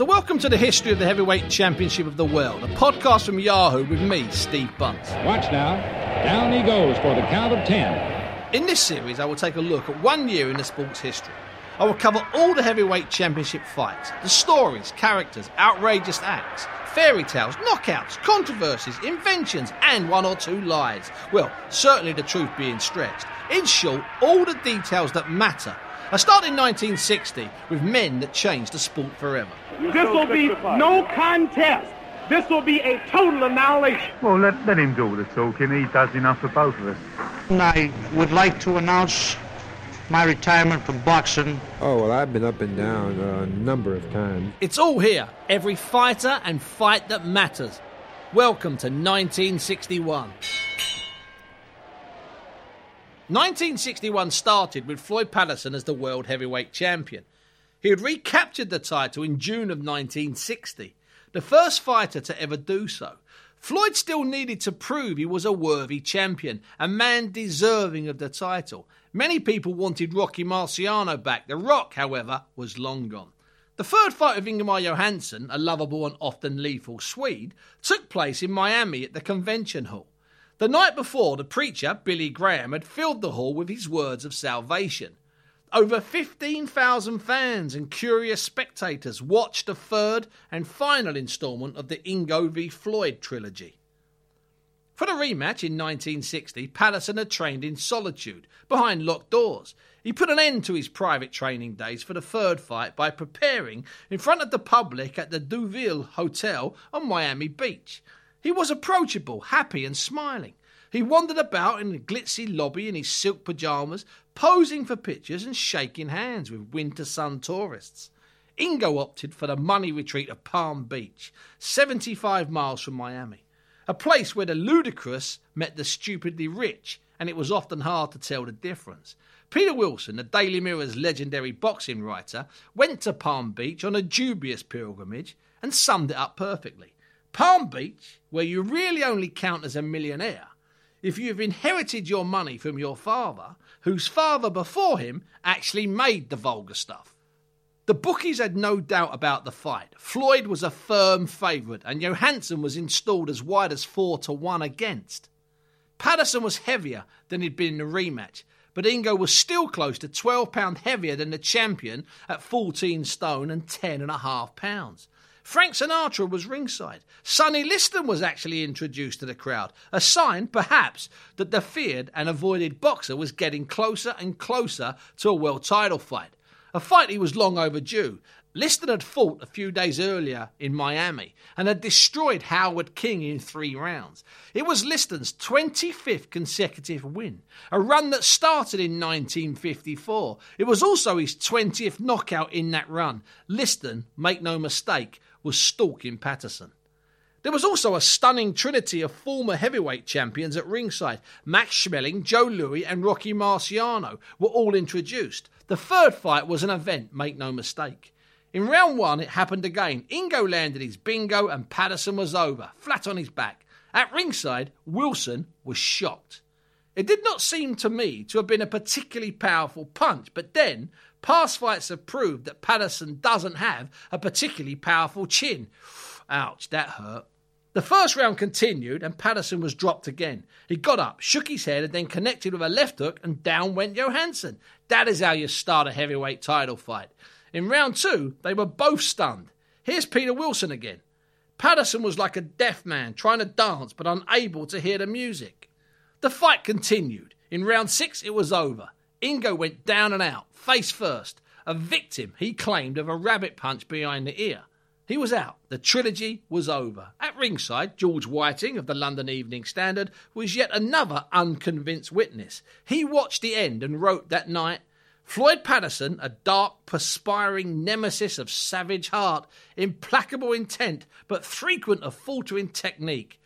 So, welcome to the history of the Heavyweight Championship of the World, a podcast from Yahoo with me, Steve Bunce. Watch now. Down he goes for the count of 10. In this series, I will take a look at one year in the sport's history. I will cover all the heavyweight championship fights, the stories, characters, outrageous acts, fairy tales, knockouts, controversies, inventions, and one or two lies. Well, certainly the truth being stretched. In short, all the details that matter. I start in 1960 with men that changed the sport forever. This will be no contest. This will be a total annihilation. Well, let, let him do all the talking. He does enough for both of us. I would like to announce my retirement from boxing. Oh, well, I've been up and down a number of times. It's all here. Every fighter and fight that matters. Welcome to 1961. 1961 started with Floyd Patterson as the world heavyweight champion. He had recaptured the title in June of 1960, the first fighter to ever do so. Floyd still needed to prove he was a worthy champion, a man deserving of the title. Many people wanted Rocky Marciano back. The Rock, however, was long gone. The third fight of Ingemar Johansson, a lovable and often lethal Swede, took place in Miami at the convention hall. The night before, the preacher, Billy Graham, had filled the hall with his words of salvation. Over 15,000 fans and curious spectators watched the third and final instalment of the Ingo v. Floyd trilogy. For the rematch in 1960, Patterson had trained in solitude, behind locked doors. He put an end to his private training days for the third fight by preparing in front of the public at the Deauville Hotel on Miami Beach. He was approachable, happy, and smiling. He wandered about in the glitzy lobby in his silk pajamas, posing for pictures and shaking hands with winter sun tourists. Ingo opted for the money retreat of Palm Beach, 75 miles from Miami, a place where the ludicrous met the stupidly rich, and it was often hard to tell the difference. Peter Wilson, the Daily Mirror's legendary boxing writer, went to Palm Beach on a dubious pilgrimage and summed it up perfectly. Palm Beach, where you really only count as a millionaire if you have inherited your money from your father, whose father before him actually made the vulgar stuff. The bookies had no doubt about the fight. Floyd was a firm favourite, and Johansson was installed as wide as four to one against. Patterson was heavier than he'd been in the rematch, but Ingo was still close to 12 pound heavier than the champion at 14 stone and 10 and a half pounds. Frank Sinatra was ringside. Sonny Liston was actually introduced to the crowd, a sign, perhaps, that the feared and avoided boxer was getting closer and closer to a world title fight. A fight he was long overdue. Liston had fought a few days earlier in Miami and had destroyed Howard King in three rounds. It was Liston's 25th consecutive win, a run that started in 1954. It was also his 20th knockout in that run. Liston, make no mistake, was stalking Patterson. There was also a stunning trinity of former heavyweight champions at ringside. Max Schmeling, Joe Louis, and Rocky Marciano were all introduced. The third fight was an event, make no mistake. In round one, it happened again. Ingo landed his bingo and Patterson was over, flat on his back. At ringside, Wilson was shocked. It did not seem to me to have been a particularly powerful punch, but then past fights have proved that Patterson doesn't have a particularly powerful chin. Ouch, that hurt. The first round continued and Patterson was dropped again. He got up, shook his head, and then connected with a left hook, and down went Johansson. That is how you start a heavyweight title fight. In round two, they were both stunned. Here's Peter Wilson again. Patterson was like a deaf man trying to dance but unable to hear the music. The fight continued. In round six, it was over. Ingo went down and out, face first, a victim, he claimed, of a rabbit punch behind the ear. He was out. The trilogy was over. At ringside, George Whiting of the London Evening Standard was yet another unconvinced witness. He watched the end and wrote that night Floyd Patterson, a dark, perspiring nemesis of savage heart, implacable intent, but frequent of faltering technique,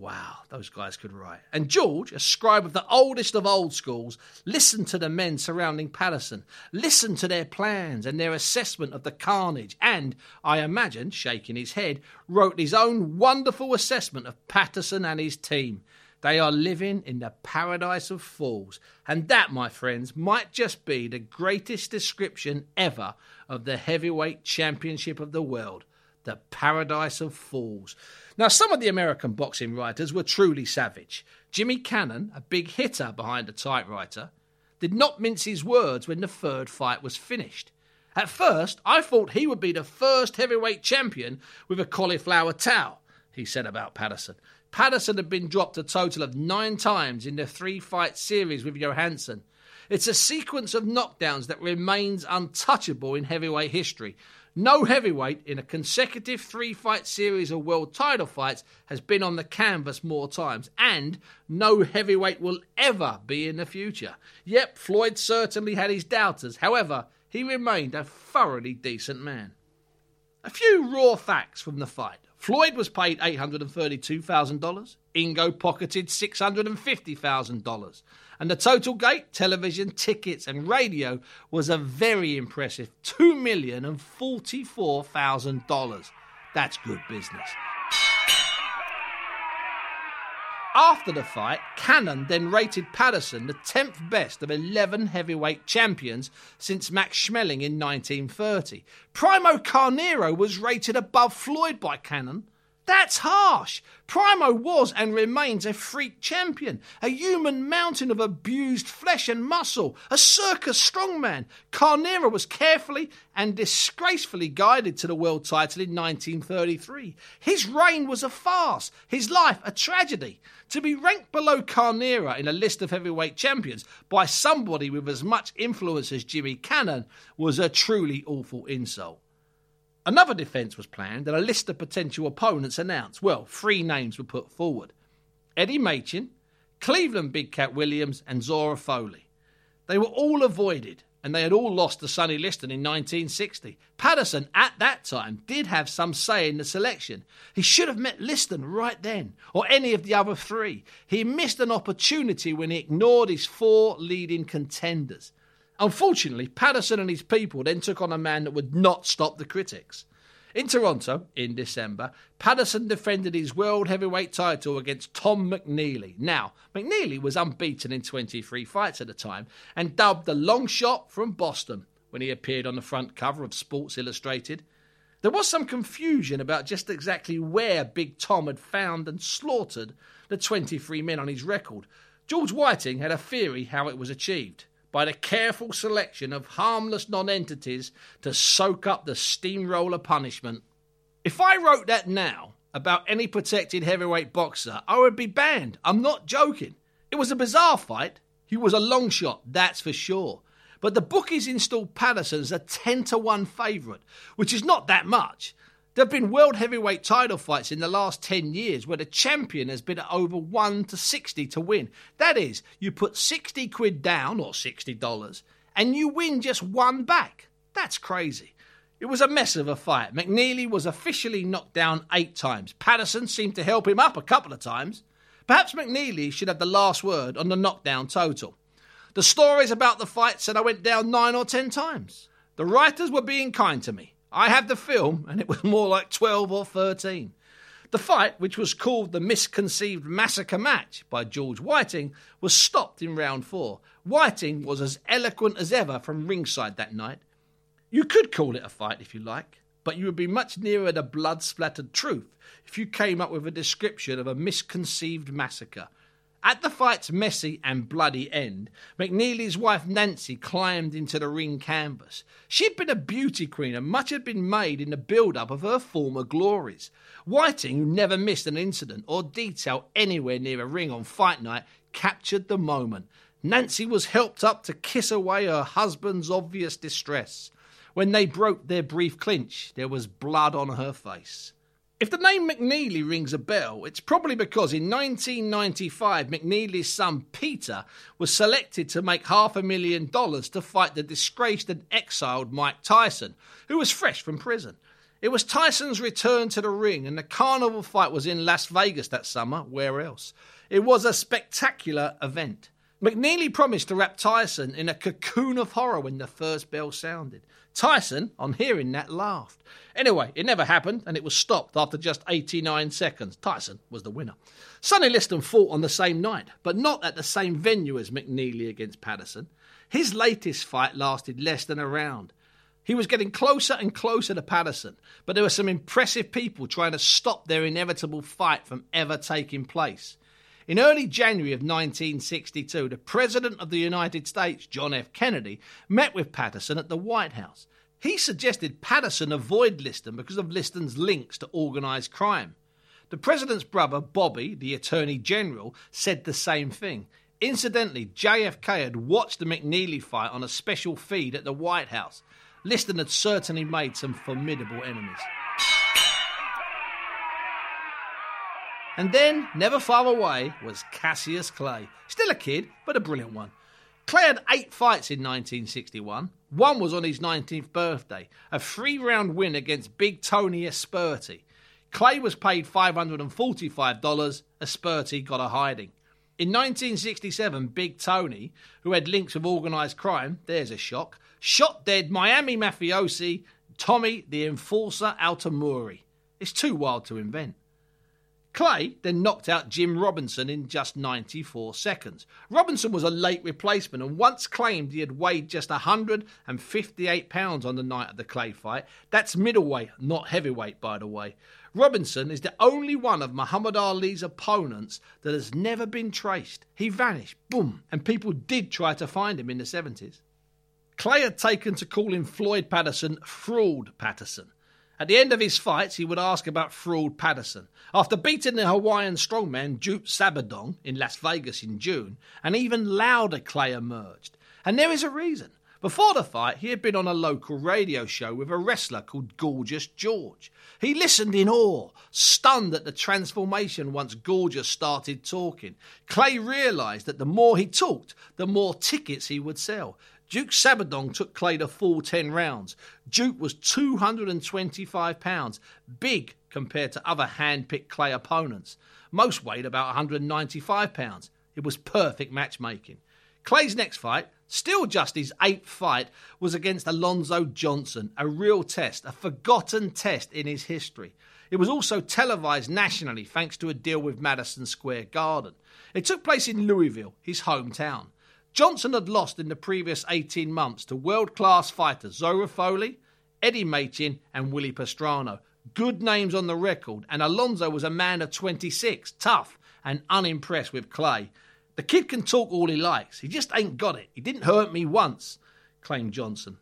Wow, those guys could write. And George, a scribe of the oldest of old schools, listened to the men surrounding Patterson, listened to their plans and their assessment of the carnage, and, I imagine, shaking his head, wrote his own wonderful assessment of Patterson and his team. They are living in the paradise of fools. And that, my friends, might just be the greatest description ever of the heavyweight championship of the world the paradise of fools. Now, some of the American boxing writers were truly savage. Jimmy Cannon, a big hitter behind a typewriter, did not mince his words when the third fight was finished. At first, I thought he would be the first heavyweight champion with a cauliflower towel, he said about Patterson. Patterson had been dropped a total of nine times in the three fight series with Johansson. It's a sequence of knockdowns that remains untouchable in heavyweight history, no heavyweight in a consecutive three fight series of world title fights has been on the canvas more times, and no heavyweight will ever be in the future. Yep, Floyd certainly had his doubters, however, he remained a thoroughly decent man. A few raw facts from the fight. Floyd was paid $832,000. Ingo pocketed $650,000 and the total gate, television, tickets, and radio was a very impressive $2,044,000. That's good business. After the fight, Cannon then rated Patterson the 10th best of 11 heavyweight champions since Max Schmeling in 1930. Primo Carnera was rated above Floyd by Cannon. That's harsh. Primo was and remains a freak champion, a human mountain of abused flesh and muscle, a circus strongman. Carnera was carefully and disgracefully guided to the world title in 1933. His reign was a farce, his life a tragedy. To be ranked below Carnera in a list of heavyweight champions by somebody with as much influence as Jimmy Cannon was a truly awful insult. Another defence was planned and a list of potential opponents announced. Well, three names were put forward Eddie Machen, Cleveland Big Cat Williams, and Zora Folley. They were all avoided and they had all lost to Sonny Liston in 1960. Patterson, at that time, did have some say in the selection. He should have met Liston right then, or any of the other three. He missed an opportunity when he ignored his four leading contenders. Unfortunately, Patterson and his people then took on a man that would not stop the critics. In Toronto, in December, Patterson defended his world heavyweight title against Tom McNeely. Now, McNeely was unbeaten in 23 fights at the time and dubbed the long shot from Boston when he appeared on the front cover of Sports Illustrated. There was some confusion about just exactly where Big Tom had found and slaughtered the 23 men on his record. George Whiting had a theory how it was achieved by the careful selection of harmless nonentities to soak up the steamroller punishment. If I wrote that now about any protected heavyweight boxer, I would be banned. I'm not joking. It was a bizarre fight. He was a long shot, that's for sure. But the bookies installed Patterson as a 10 to 1 favourite, which is not that much. There have been world heavyweight title fights in the last 10 years where the champion has been at over 1 to 60 to win. That is, you put 60 quid down, or $60, and you win just one back. That's crazy. It was a mess of a fight. McNeely was officially knocked down eight times. Patterson seemed to help him up a couple of times. Perhaps McNeely should have the last word on the knockdown total. The stories about the fight said I went down nine or ten times. The writers were being kind to me. I had the film, and it was more like 12 or 13. The fight, which was called the Misconceived Massacre Match by George Whiting, was stopped in round four. Whiting was as eloquent as ever from ringside that night. You could call it a fight if you like, but you would be much nearer the blood splattered truth if you came up with a description of a misconceived massacre. At the fight's messy and bloody end, McNeely's wife Nancy climbed into the ring canvas. She'd been a beauty queen, and much had been made in the build up of her former glories. Whiting, who never missed an incident or detail anywhere near a ring on fight night, captured the moment. Nancy was helped up to kiss away her husband's obvious distress. When they broke their brief clinch, there was blood on her face. If the name McNeely rings a bell, it's probably because in 1995 McNeely's son Peter was selected to make half a million dollars to fight the disgraced and exiled Mike Tyson, who was fresh from prison. It was Tyson's return to the ring, and the carnival fight was in Las Vegas that summer. Where else? It was a spectacular event. McNeely promised to wrap Tyson in a cocoon of horror when the first bell sounded. Tyson, on hearing that, laughed. Anyway, it never happened, and it was stopped after just 89 seconds. Tyson was the winner. Sonny Liston fought on the same night, but not at the same venue as McNeely against Patterson. His latest fight lasted less than a round. He was getting closer and closer to Patterson, but there were some impressive people trying to stop their inevitable fight from ever taking place. In early January of 1962, the President of the United States, John F. Kennedy, met with Patterson at the White House. He suggested Patterson avoid Liston because of Liston's links to organised crime. The President's brother, Bobby, the Attorney General, said the same thing. Incidentally, JFK had watched the McNeely fight on a special feed at the White House. Liston had certainly made some formidable enemies. And then, never far away, was Cassius Clay. Still a kid, but a brilliant one. Clay had eight fights in 1961. One was on his 19th birthday, a three round win against Big Tony Esperti. Clay was paid $545, Esperti got a hiding. In 1967, Big Tony, who had links with organised crime, there's a shock, shot dead Miami mafiosi Tommy the Enforcer Altamura. It's too wild to invent. Clay then knocked out Jim Robinson in just 94 seconds. Robinson was a late replacement and once claimed he had weighed just 158 pounds on the night of the Clay fight. That's middleweight, not heavyweight, by the way. Robinson is the only one of Muhammad Ali's opponents that has never been traced. He vanished, boom, and people did try to find him in the 70s. Clay had taken to calling Floyd Patterson Fraud Patterson. At the end of his fights, he would ask about Fraud Patterson. After beating the Hawaiian strongman Duke Sabedong in Las Vegas in June, an even louder Clay emerged. And there is a reason. Before the fight, he had been on a local radio show with a wrestler called Gorgeous George. He listened in awe, stunned at the transformation once Gorgeous started talking. Clay realised that the more he talked, the more tickets he would sell. Duke Sabedong took Clay to full 10 rounds. Duke was 225 pounds, big compared to other hand-picked Clay opponents. Most weighed about 195 pounds. It was perfect matchmaking. Clay's next fight, still just his eighth fight, was against Alonzo Johnson, a real test, a forgotten test in his history. It was also televised nationally thanks to a deal with Madison Square Garden. It took place in Louisville, his hometown. Johnson had lost in the previous 18 months to world class fighters Zora Folley, Eddie Machen, and Willie Pastrano. Good names on the record, and Alonzo was a man of 26, tough and unimpressed with Clay. The kid can talk all he likes, he just ain't got it. He didn't hurt me once, claimed Johnson.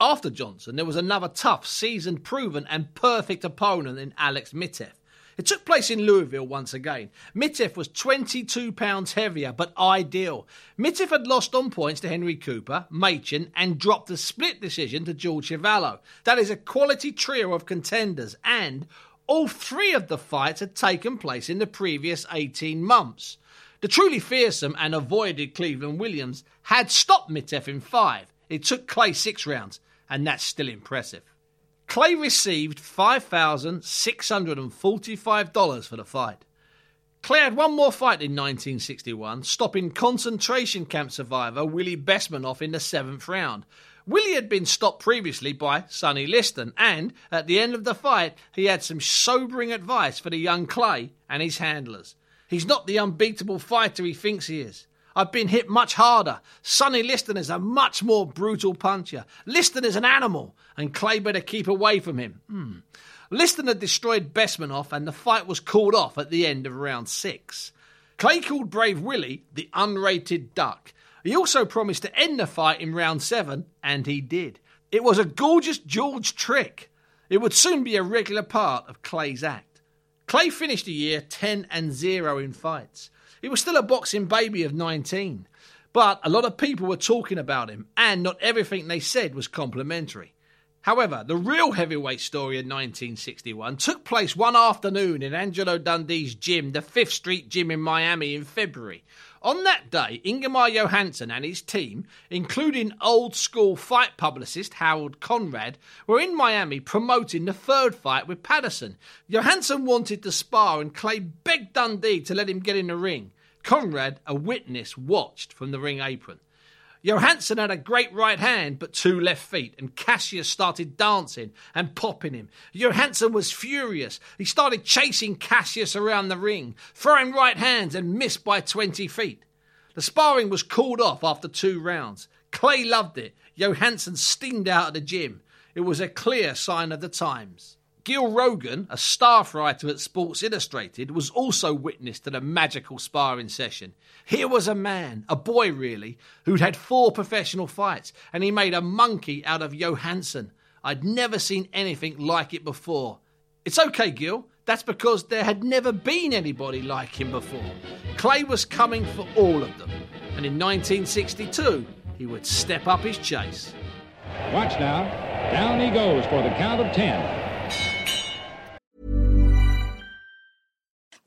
After Johnson, there was another tough, seasoned, proven, and perfect opponent in Alex Miteff. It took place in Louisville once again. Miteff was 22 pounds heavier, but ideal. Miteff had lost on points to Henry Cooper, Machen, and dropped a split decision to George Chuvalo. That is a quality trio of contenders, and all three of the fights had taken place in the previous 18 months. The truly fearsome and avoided Cleveland Williams had stopped Miteff in five. It took Clay six rounds, and that's still impressive. Clay received $5,645 for the fight. Clay had one more fight in 1961, stopping concentration camp survivor Willie Besmanoff in the seventh round. Willie had been stopped previously by Sonny Liston, and at the end of the fight, he had some sobering advice for the young Clay and his handlers. He's not the unbeatable fighter he thinks he is. I've been hit much harder. Sonny Liston is a much more brutal puncher. Liston is an animal, and Clay better keep away from him. Hmm. Liston had destroyed Besmanoff, and the fight was called off at the end of round six. Clay called Brave Willie the unrated duck. He also promised to end the fight in round seven, and he did. It was a gorgeous George trick. It would soon be a regular part of Clay's act. Clay finished the year 10 and 0 in fights. He was still a boxing baby of 19. But a lot of people were talking about him, and not everything they said was complimentary. However, the real heavyweight story in 1961 took place one afternoon in Angelo Dundee's gym, the Fifth Street Gym in Miami, in February. On that day, Ingemar Johansson and his team, including old school fight publicist Harold Conrad, were in Miami promoting the third fight with Patterson. Johansson wanted to spar and Clay begged Dundee to let him get in the ring. Conrad, a witness, watched from the ring apron. Johansson had a great right hand, but two left feet, and Cassius started dancing and popping him. Johansson was furious. He started chasing Cassius around the ring, throwing right hands and missed by 20 feet. The sparring was called off after two rounds. Clay loved it. Johansson steamed out of the gym. It was a clear sign of the times. Gil Rogin, a staff writer at Sports Illustrated, was also witness to the magical sparring session. Here was a man, a boy really, who'd had four professional fights, and he made a monkey out of Johansson. I'd never seen anything like it before. It's okay, Gil. That's because there had never been anybody like him before. Clay was coming for all of them, and in 1962, he would step up his chase. Watch now. Down he goes for the count of 10.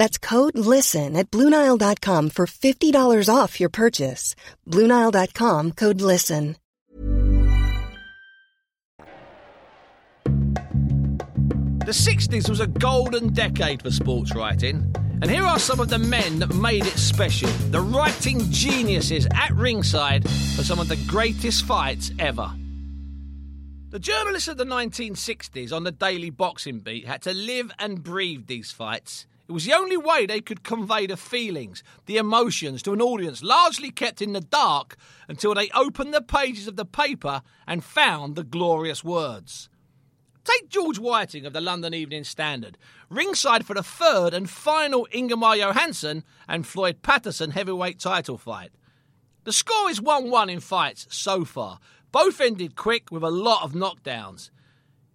That's code LISTEN at Bluenile.com for $50 off your purchase. Bluenile.com code LISTEN. The 60s was a golden decade for sports writing, and here are some of the men that made it special. The writing geniuses at ringside for some of the greatest fights ever. The journalists of the 1960s on the daily boxing beat had to live and breathe these fights. It was the only way they could convey the feelings, the emotions to an audience largely kept in the dark until they opened the pages of the paper and found the glorious words. Take George Whiting of the London Evening Standard, ringside for the third and final Ingemar Johansson and Floyd Patterson heavyweight title fight. The score is 1 1 in fights so far. Both ended quick with a lot of knockdowns.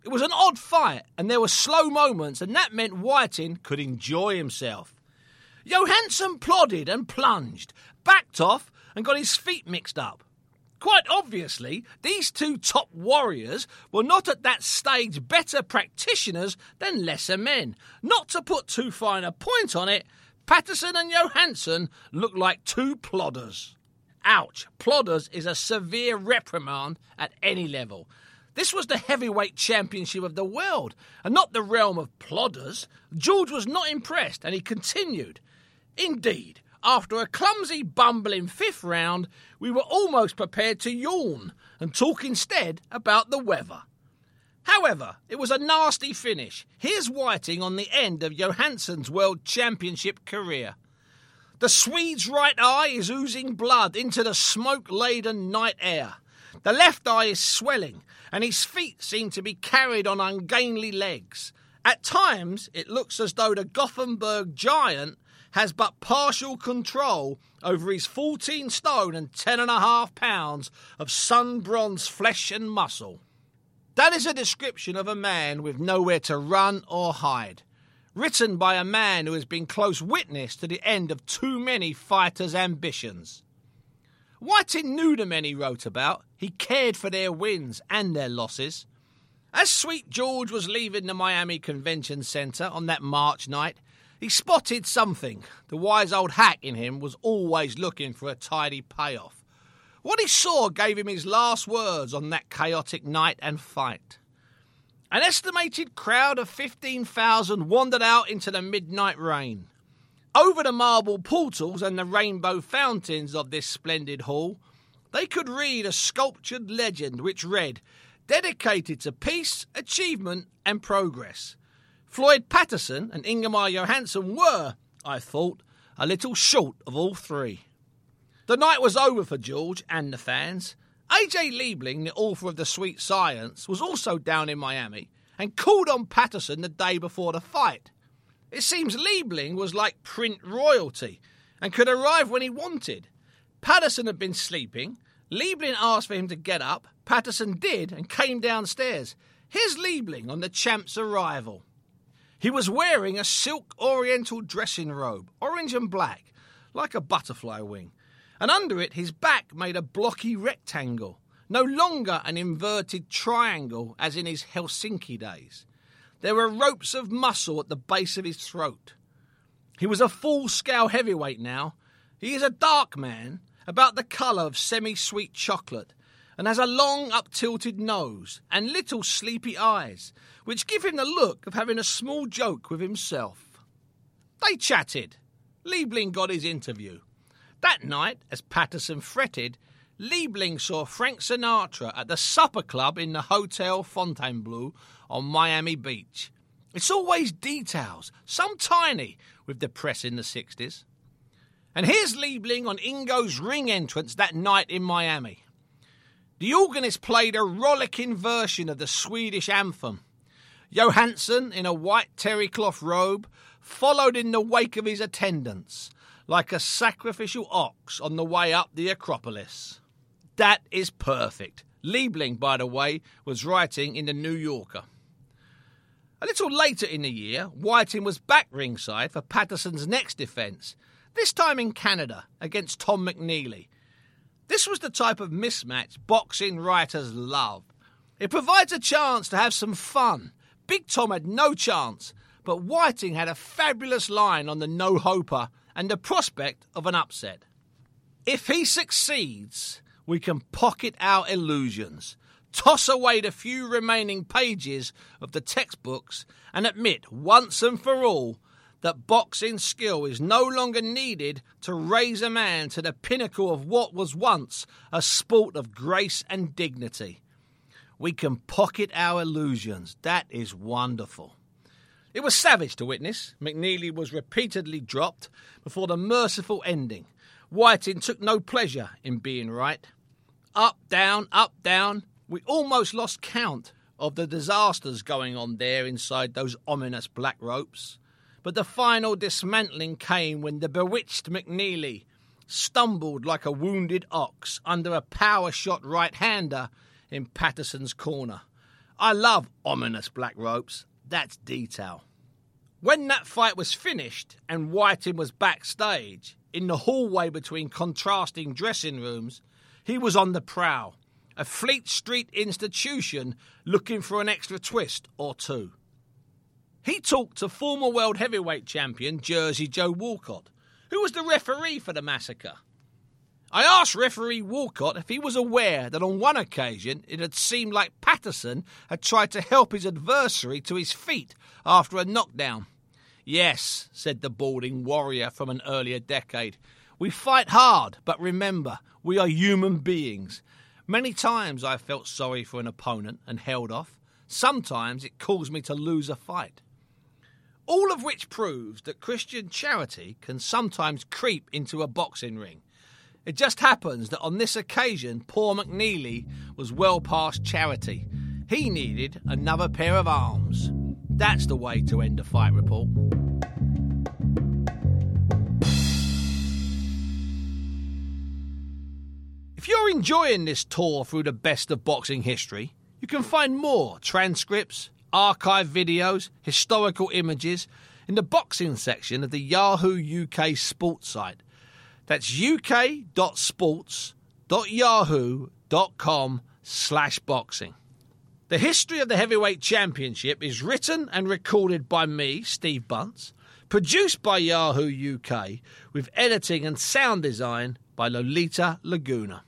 It was an odd fight, and there were slow moments, and that meant Whiting could enjoy himself. Johansson plodded and plunged, backed off, and got his feet mixed up. Quite obviously, these two top warriors were not at that stage better practitioners than lesser men. Not to put too fine a point on it, Patterson and Johansson looked like two plodders. Ouch, plodders is a severe reprimand at any level. This was the heavyweight championship of the world, and not the realm of plodders. George was not impressed, and he continued. Indeed, after a clumsy, bumbling fifth round, we were almost prepared to yawn and talk instead about the weather. However, it was a nasty finish. Here's Whiting on the end of Johansson's World Championship career. The Swede's right eye is oozing blood into the smoke laden night air. The left eye is swelling, and his feet seem to be carried on ungainly legs. At times, it looks as though the Gothenburg giant has but partial control over his 14 stone and 10 and a half pounds of sun bronzed flesh and muscle. That is a description of a man with nowhere to run or hide, written by a man who has been close witness to the end of too many fighters' ambitions. Whiting knew the men he wrote about, he cared for their wins and their losses. As Sweet George was leaving the Miami Convention Center on that March night, He spotted something. The wise old hack in him was always looking for a tidy payoff. What he saw gave him his last words on that chaotic night and fight. An estimated crowd of 15,000 wandered out into the midnight rain. Over the marble portals and the rainbow fountains of this splendid hall, they could read a sculptured legend which read, Dedicated to peace, achievement, and progress. Floyd Patterson and Ingemar Johansson were, I thought, a little short of all three. The night was over for George and the fans. AJ Liebling, the author of The Sweet Science, was also down in Miami and called on Patterson the day before the fight. It seems Liebling was like print royalty and could arrive when he wanted. Patterson had been sleeping. Liebling asked for him to get up. Patterson did and came downstairs. Here's Liebling on the champ's arrival. He was wearing a silk oriental dressing robe, orange and black, like a butterfly wing and under it his back made a blocky rectangle, no longer an inverted triangle as in his Helsinki days. There were ropes of muscle at the base of his throat. He was a full scale heavyweight now. He is a dark man, about the colour of semi sweet chocolate, and has a long up tilted nose and little sleepy eyes, which give him the look of having a small joke with himself. They chatted. Liebling got his interview. That night, as Patterson fretted, Liebling saw Frank Sinatra at the supper club in the Hotel Fontainebleau on Miami Beach. It's always details, some tiny, with the press in the 60s. And here's Liebling on Ingo's ring entrance that night in Miami. The organist played a rollicking version of the Swedish anthem. Johansson, in a white terry cloth robe, followed in the wake of his attendants, like a sacrificial ox on the way up the Acropolis. That is perfect. Liebling, by the way, was writing in the New Yorker. A little later in the year, Whiting was back ringside for Patterson's next defence, this time in Canada against Tom McNeely. This was the type of mismatch boxing writers love. It provides a chance to have some fun. Big Tom had no chance, but Whiting had a fabulous line on the no hoper and the prospect of an upset. If he succeeds, we can pocket our illusions, toss away the few remaining pages of the textbooks, and admit once and for all that boxing skill is no longer needed to raise a man to the pinnacle of what was once a sport of grace and dignity. We can pocket our illusions. That is wonderful. It was savage to witness. McNeely was repeatedly dropped before the merciful ending. Whiting took no pleasure in being right. Up, down, up, down. We almost lost count of the disasters going on there inside those ominous black ropes. But the final dismantling came when the bewitched McNeely stumbled like a wounded ox under a power shot right hander in Patterson's corner. I love ominous black ropes. That's detail. When that fight was finished and Whiting was backstage, in the hallway between contrasting dressing rooms, he was on the prowl, a Fleet Street institution looking for an extra twist or two. He talked to former world heavyweight champion Jersey Joe Walcott, who was the referee for the massacre. I asked referee Walcott if he was aware that on one occasion it had seemed like Patterson had tried to help his adversary to his feet after a knockdown. Yes, said the balding warrior from an earlier decade. We fight hard, but remember, we are human beings. Many times I felt sorry for an opponent and held off. Sometimes it caused me to lose a fight. All of which proves that Christian charity can sometimes creep into a boxing ring it just happens that on this occasion, poor McNeely was well past charity. He needed another pair of arms. That's the way to end a fight report. If you're enjoying this tour through the best of boxing history, you can find more transcripts, archive videos, historical images in the boxing section of the Yahoo UK sports site that's uk.sports.yahoo.com slash boxing. The history of the Heavyweight Championship is written and recorded by me, Steve Bunce, Produced by Yahoo UK, with editing and sound design by Lolita Laguna.